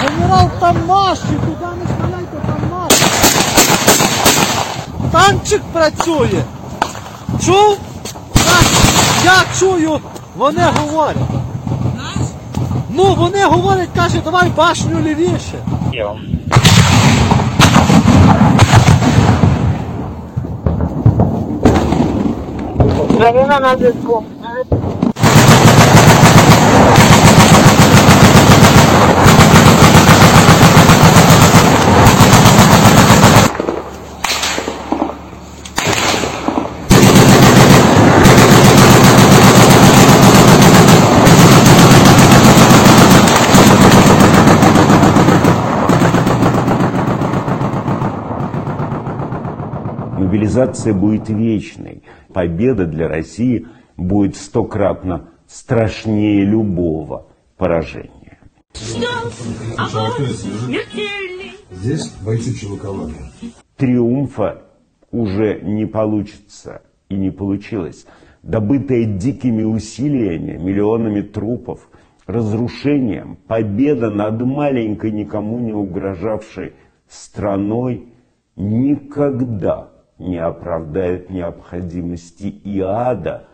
Генерал, там наші, туди не стріляйте, там наші. Танчик працює. Чув? Я чую, вони говорять. Ну, вони говорять, каже, давай башню лівіше. Марина на зв'язку. Мобилизация будет вечной. Победа для России будет стократно страшнее любого поражения. Здесь бойцы пчелокования. Триумфа уже не получится и не получилось. Добытая дикими усилиями, миллионами трупов, разрушением, победа над маленькой, никому не угрожавшей страной никогда не оправдает необходимости и ада,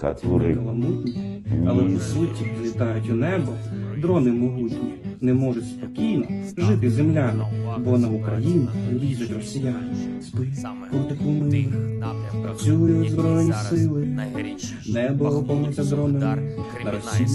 который Каламутні, але по суті літають у небо, дрони могутні, не можуть спокійно жити земляно, бо на Україну лізуть росіяни. Спи, котику милий, працюють збройні сили, небо повниться дронами, на Росію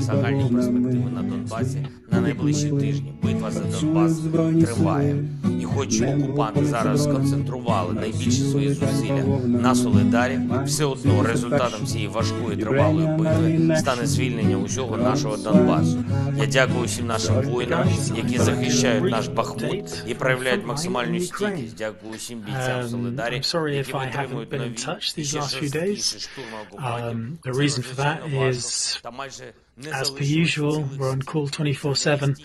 загальні перспективи на Донбасі на найближчі тижні. Битва за Донбас триває. І хоч окупанти зараз сконцентрували На найбільші свої зусилля на Солидарі, все одно результатом цієї важкої тривалої битви стане звільнення усього нашого Донбасу. Я дякую всім нашим воїнам, які захищають наш Бахмут і проявляють максимальну стійкість. Дякую усім бійцям Um, Солидарі, I'm sorry які if I витримують haven't been in нові touch і these ще last few жорсткіші days. штурми окупантів. Um, the Це reason for that надзвичайно важко. is, Та майже не As per залишилось usual, цілих we're on call 24/7,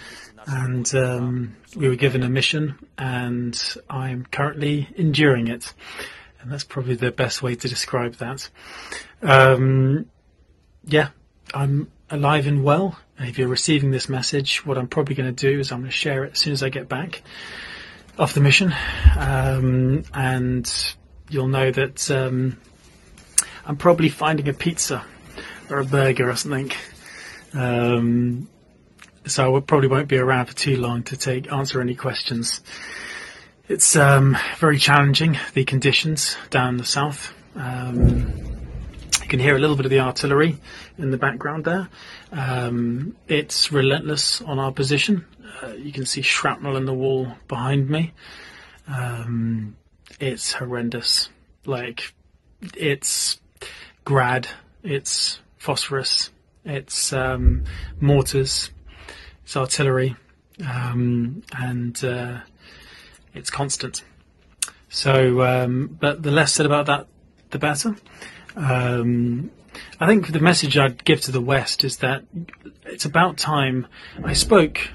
and um, we were given a mission, and I'm currently enduring it, and that's probably the best way to describe that. Um, yeah, I'm alive and well. If you're receiving this message, what I'm probably going to do is I'm going to share it as soon as I get back off the mission, um, and you'll know that um, I'm probably finding a pizza or a burger or something. Um, so I probably won't be around for too long to take answer any questions. It's um, very challenging the conditions down the south. Um, you can hear a little bit of the artillery in the background there. Um, it's relentless on our position. Uh, you can see shrapnel in the wall behind me. Um, it's horrendous. Like it's grad, it's phosphorus, it's um, mortars, it's artillery, um, and uh, it's constant. So, um, but the less said about that, the better. Um, I think the message I'd give to the West is that it's about time. I spoke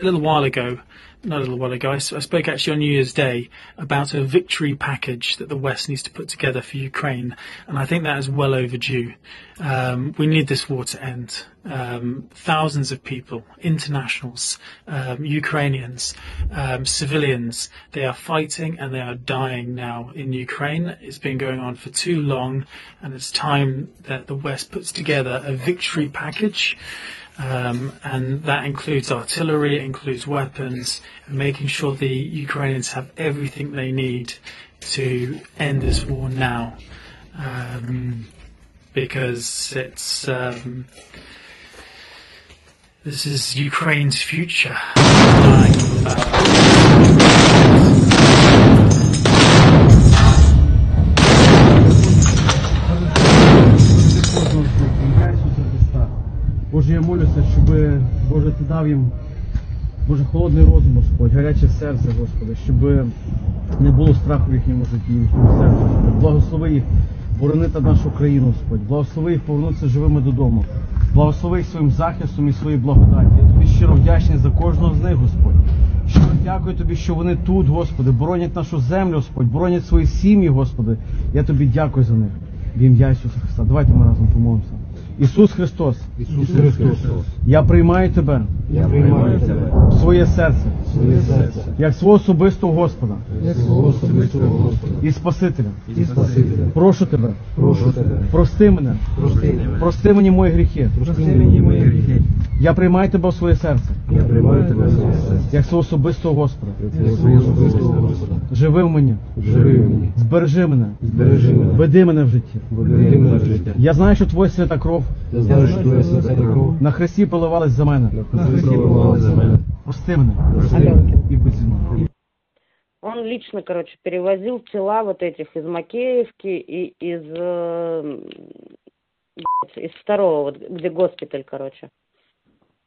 a little while ago, not a little while ago, I spoke actually on New Year's Day about a victory package that the West needs to put together for Ukraine, and I think that is well overdue. Um, we need this war to end. Um, thousands of people, internationals, um, Ukrainians, um, civilians, they are fighting and they are dying now in Ukraine. It's been going on for too long, and it's time that the West puts together a victory package. Um, and that includes artillery, it includes weapons, and making sure the Ukrainians have everything they need to end this war now. Um, because it's um, this is Ukraine's future. Дав їм Боже, холодний розум, Господь, гаряче серце, Господи, щоб не було страху в їхньому житті, в їхньому серці. Господь. Благослови їх боронити нашу країну, Господь. Благослови їх повернутися живими додому. Благослови їх своїм захистом і своєю благодаті. Я тобі щиро вдячний за кожного з них, Господь. Щиро дякую тобі, що вони тут, Господи, боронять нашу землю, Господь, боронять свої сім'ї, Господи. Я тобі дякую за них. В ім'я Ісуса Христа. Давайте ми разом помолимося. Ісус Христос, Ісус Христос, я приймаю тебе. Я приймаю тебе. В своє серце, в своє серце, як свого особистого Господа. Як свого особистого Господа. І Спасителя. і Спасителя. Прошу тебе, Прошу тебе, прости мене, прости мене, прости мені мої гріхи. прости мені мої гріхи. Я приймаю тебе в своє серце, Я приймаю тебе в своє серце, як свого особистого Господа. як свого особистого Господа. Живи в мені, Живи в мені, збережи мене, збережи мене, веди мене в житті. веди мене в життя. Я знаю, що твоя свята кров Я знаю, що твоя свята кров на хресті поливалась за мене. на Христі проливалась за мене. Прости мене Прости мене. і будь зі мною. Он лично, короче, перевозил тела вот этих из Макеевки и из, э, из второго, вот, где госпиталь, короче.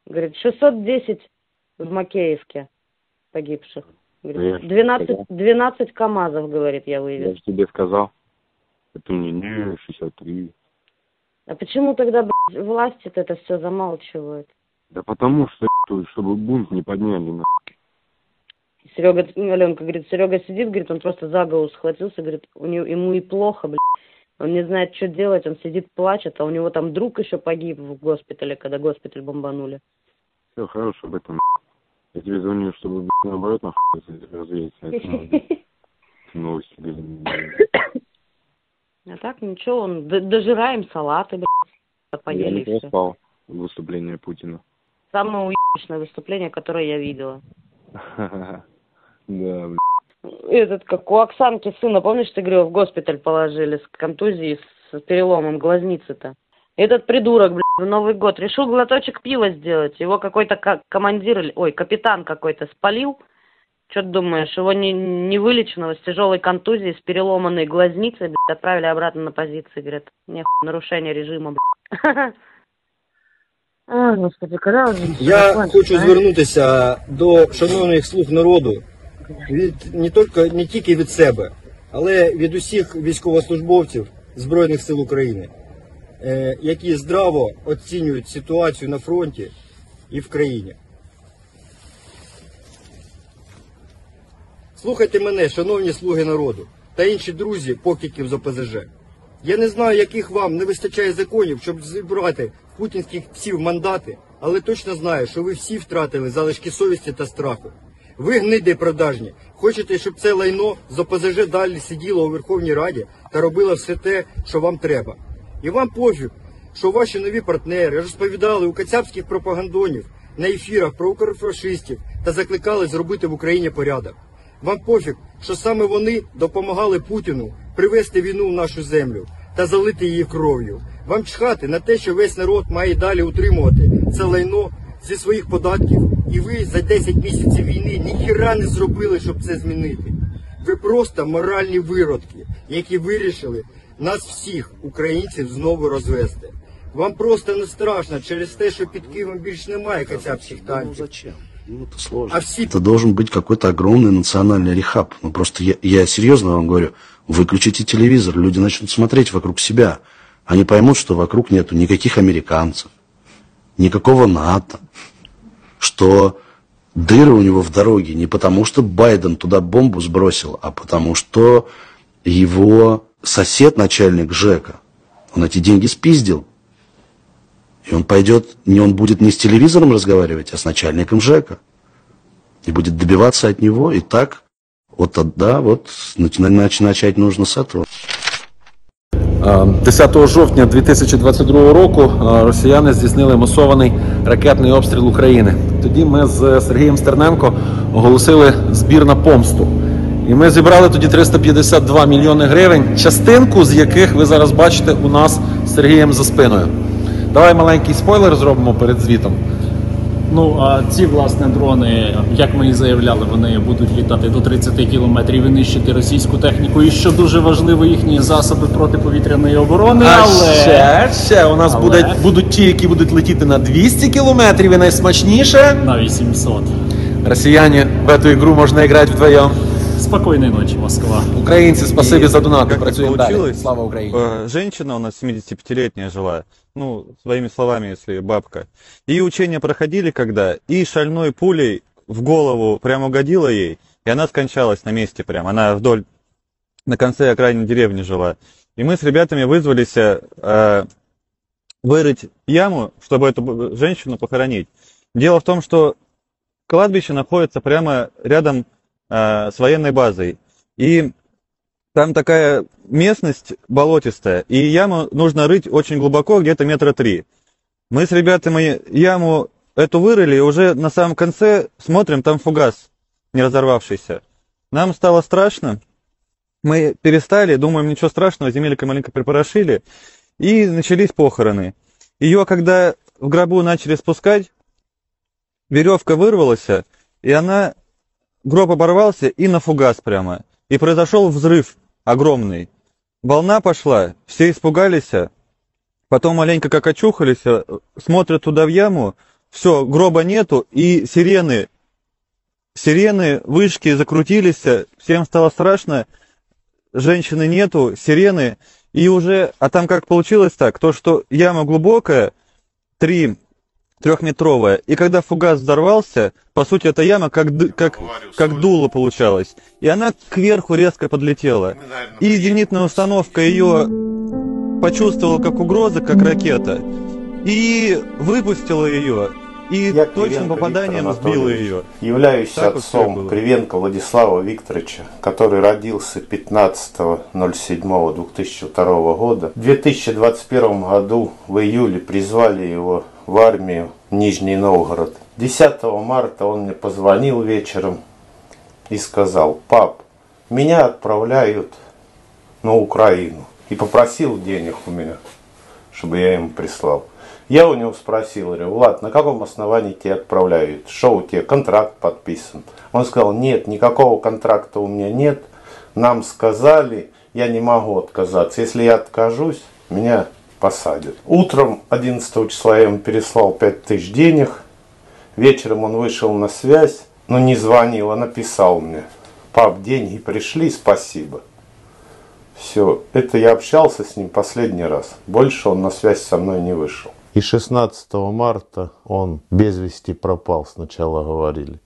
Говорит, 610 в Макеевке погибших. Говорит, 12, 12 КАМАЗов, говорит, я Я вывез. же тебе сказал. Это мне не 63. А почему тогда, блядь, власти-то это все замалчивают? Да потому что, чтобы бунт не подняли. на. Серега, Аленка говорит, Серега сидит, говорит, он просто за голову схватился, говорит, у него, ему и плохо, блядь. Он не знает, что делать, он сидит, плачет, а у него там друг еще погиб в госпитале, когда госпиталь бомбанули. Все, хорош об этом. Я тебе звоню, чтобы, блядь, наоборот, нахуй развеяться. Надо. Новости, блядь. А так ничего, он дожираем салаты, блядь, Я поели не все. проспал выступление Путина. Самое уебищное выступление, которое я видела. Да, блядь. Этот, как у Оксанки сына, помнишь, ты говорил, в госпиталь положили с контузией, с переломом глазницы-то? Этот придурок, блядь, в Новый год решил глоточек пива сделать. Его какой-то ко- командир, или- ой, капитан какой-то спалил. Что ты думаешь, его не, не вылеченного с тяжелой контузией, с переломанной глазницей, блядь, отправили обратно на позиции, говорят, нехуй, нарушение режима, блядь. А, господи, когда уже Я закончится, хочу а? звернутися до шановних слуг народу від не тільки не тільки від себе, але від усіх військовослужбовців Збройних сил України, е, Які здраво оцінюють ситуацію на фронті і в країні. Слухайте мене, шановні слуги народу та інші друзі покидьків з ОПЗЖ. Я не знаю, яких вам не вистачає законів, щоб зібрати путінських псів мандати, але точно знаю, що ви всі втратили залишки совісті та страху. Ви гниди продажні. Хочете, щоб це лайно з ОПЗЖ далі сиділо у Верховній Раді та робило все те, що вам треба. І вам пофіг, що ваші нові партнери розповідали у кацапських пропагандонів на ефірах про укрфашистів та закликали зробити в Україні порядок. Вам пофіг, що саме вони допомагали Путіну привести війну в нашу землю та залити її кров'ю. Вам чхати на те, що весь народ має далі утримувати це лайно зі своїх податків, і ви за 10 місяців війни ніхіра не зробили, щоб це змінити. Ви просто моральні виродки, які вирішили нас всіх, українців, знову розвести. Вам просто не страшно через те, що під Києвом більш немає кацапських танків. А всі Это должен быть какой-то огромный национальный рехаб. Ну просто я, я серьезно вам говорю, выключите телевизор, люди начнут смотреть вокруг себя. Они поймут, что вокруг нету никаких американцев, никакого НАТО, что дыры у него в дороге не потому, что Байден туда бомбу сбросил, а потому что его сосед, начальник ЖЭКа, он эти деньги спиздил. И он пойдет, не он будет не с телевизором разговаривать, а с начальником ЖЭКа. И будет добиваться от него. И так, вот тогда, вот, начи- нач- начать нужно с этого. 10 жовтня 2022 року е, росіяни здійснили масований ракетний обстріл України. Тоді ми з Сергієм Стерненко оголосили збір на помсту. І ми зібрали тоді 352 мільйони гривень, частинку з яких ви зараз бачите у нас з Сергієм за спиною. Давай маленький спойлер зробимо перед звітом. Ну а ці власне дрони, як ми і заявляли, вони будуть літати до 30 кілометрів і нищити російську техніку. І що дуже важливо, їхні засоби протиповітряної оборони. А але ще, ще у нас Але- будуть, будуть ті, які будуть летіти на 200 кілометрів і найсмачніше. на 800. Россияне, в эту игру можно играть вдвоем. Спокойной ночи, Москва. Украинцы, спасибо И за донаты. как так Працюем далі. получилось, Слава Україні. э, Женщина у нас 75-летняя жила, ну, своими словами, если бабка. И учения проходили когда, и шальной пулей в голову прям угодила ей, и она скончалась на месте прям. Она вдоль на конце окраины деревни жила. И мы с ребятами вызвались э, вырыть яму, чтобы эту женщину похоронить. Дело в том, что кладбище находится прямо рядом э, с военной базой. И там такая местность болотистая, и яму нужно рыть очень глубоко, где-то метра три. Мы с ребятами яму эту вырыли, и уже на самом конце смотрим, там фугас не разорвавшийся. Нам стало страшно, мы перестали, думаем, ничего страшного, земелька маленько припорошили, и начались похороны. Ее, когда в гробу начали спускать, веревка вырвалась, и она, гроб оборвался, и на фугас прямо. И произошел взрыв огромный. Волна пошла, все испугались, потом маленько как очухались, смотрят туда в яму, все, гроба нету, и сирены, сирены, вышки закрутились, всем стало страшно, женщины нету, сирены, и уже, а там как получилось так, то, что яма глубокая, три, трехметровая, и когда фугас взорвался, по сути, эта яма как, как, как дуло получалась, и она кверху резко подлетела. И зенитная установка ее почувствовала как угроза, как ракета, и выпустила ее, и Я точным Кривенко попаданием Виктор сбила ее. Являюсь Так отцом. Кривенко Владислава Викторовича, который родился 15.07.2002 года. В 2021 году в июле призвали его в армию в Нижний Новгород. 10 марта он мне позвонил вечером и сказал, пап, меня отправляют на Украину. И попросил денег у меня, чтобы я ему прислал. Я у него спросил, говорю, Влад, на каком основании тебя отправляют? Что у тебя, контракт подписан? Он сказал, нет, никакого контракта у меня нет. Нам сказали, я не могу отказаться. Если я откажусь, меня посадят. Утром 11 числа я ему переслал 5000 денег. Вечером он вышел на связь, но не звонил, а написал мне. Пап, деньги пришли, спасибо. Все, это я общался с ним последний раз. Больше он на связь со мной не вышел. И 16 марта он без вести пропал, сначала говорили.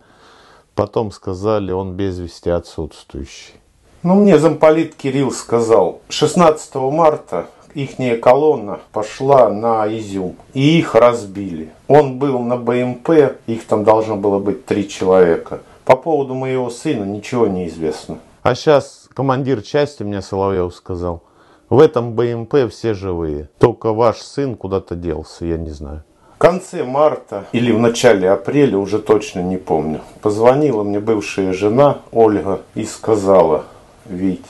Потом сказали, он без вести отсутствующий. Ну, мне замполит Кирилл сказал, 16 марта ихняя колонна пошла на Изюм, и их разбили. Он был на БМП, их там должно было быть три человека. По поводу моего сына ничего не известно. А сейчас командир части мне Соловьев сказал, в этом БМП все живые, только ваш сын куда-то делся, я не знаю. В конце марта или в начале апреля, уже точно не помню, позвонила мне бывшая жена Ольга и сказала, Вить,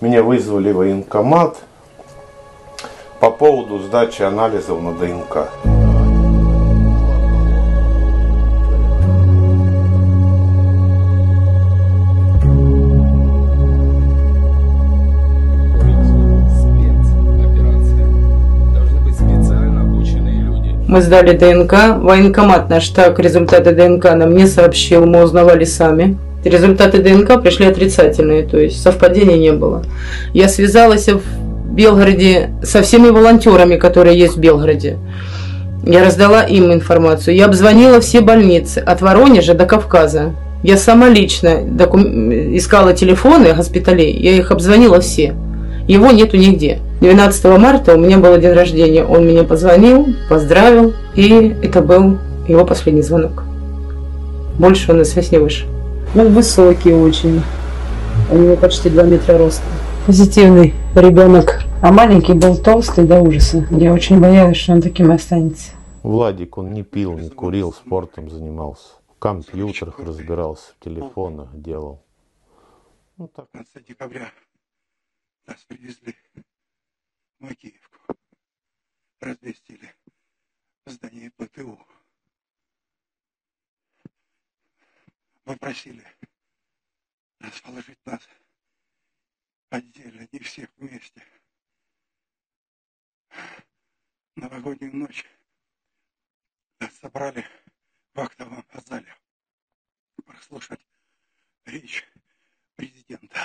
меня вызвали в военкомат по поводу сдачи анализов на ДНК. Мы сдали ДНК. Военкомат наш так результаты ДНК нам не сообщил, мы узнавали сами. Результаты ДНК пришли отрицательные, то есть совпадений не было. Я связалась в Белгороде со всеми волонтерами, которые есть в Белгороде. Я раздала им информацию. Я обзвонила все больницы от Воронежа до Кавказа. Я сама лично докум- искала телефоны госпиталей, я их обзвонила все. Его нету нигде. 12 марта у меня был день рождения. Он мне позвонил, поздравил, и это был его последний звонок. Больше он на связь не вышел. Он высокий очень. У него почти 2 метра роста. Позитивный ребенок. А маленький был толстый до ужаса. Я очень боялась, что он таким и останется. Владик, он не пил, не курил, спортом занимался. В компьютерах разбирался, в телефонах делал. В конце декабря нас привезли в Макеевку. Разместили в здании ПТУ. Попросили расположить нас отдельно, не всех вместе. Новогоднюю ночь собрали в актовом зале прослушать речь президента.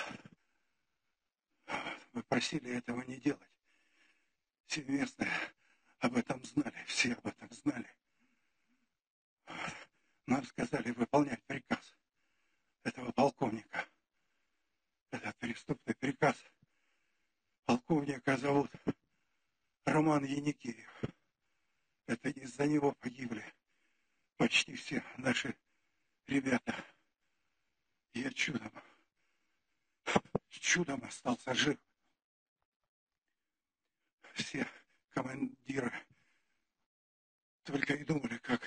Мы просили этого не делать. Все местные об этом знали, все об этом знали. Нам сказали выполнять приказ этого полковника. этот преступный приказ. Полковника зовут Роман Яникеев. Это из-за него погибли почти все наши ребята. Я чудом, чудом остался жив. Все командиры только и думали, как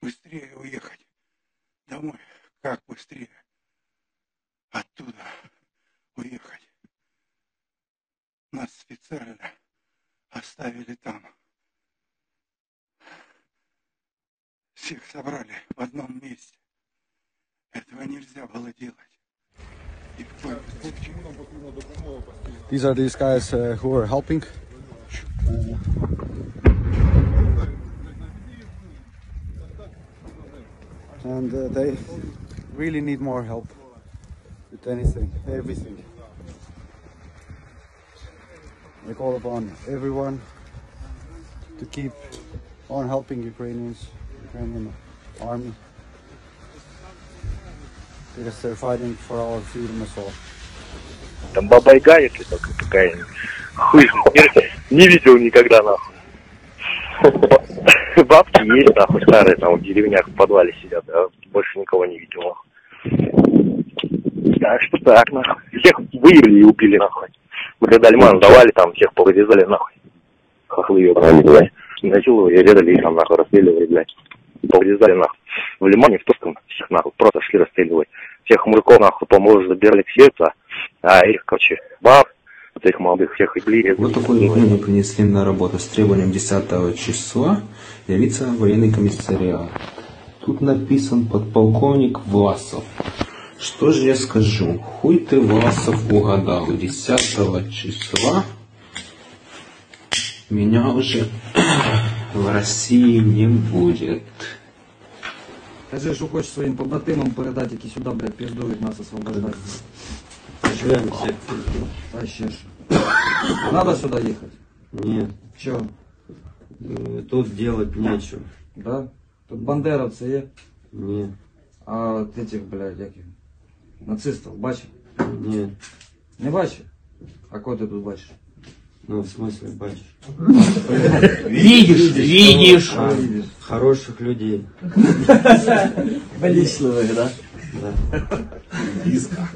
быстрее уехать домой, как быстрее оттуда уехать. Нас специально оставили там. Всех собрали в одном месте. Этого нельзя было делать. Ни в коем случае. These are these guys uh, who are helping. And uh, they really need more help with anything, everything. I call upon everyone to keep on helping Ukrainians, Ukrainian army, because they're fighting for our freedom as well. Там баба-яга, если только какая-нибудь. Хуй, не видел никогда, нахуй. Бабки есть, нахуй, старые, там в деревнях в подвале сидят, а больше никого не видел, нахуй. Так что так, нахуй. Всех выявили и убили, нахуй. Мы когда лиман давали, там всех повырезали, нахуй. Хохлы блядь. Насиловали, резали их там, нахуй, расстреливали, блядь. Повырезали, нахуй. В лимане, в Туском, всех, нахуй, просто шли расстреливать. Всех мужиков, нахуй, по-моему, забирали к сердцу, а их, короче, баб, вот этих молодых всех игли. Вот такое заявление принесли на работу с требованием 10 числа явиться в военный комиссариат. Тут написан подполковник Власов. Что же я скажу? Хуй ты, Власов, угадал. 10 числа меня уже в России не будет. Скажи, що хочеш своїм побратимам передати, які сюди, блядь, піздують нас освобождати. А ще ж. Надо сюда ехать? Нет. Че? Э, Тут делать нечего. Да? Тут бандеровці є? Ні. А от этих, блядь, яких? Нацистів бачив? Ні. Не бачив? А кого ти тут бачиш? Ну, в смысле, бачишь? Видишь, видишь. А, Хороших людей. Болезненных, да? Да. Близко.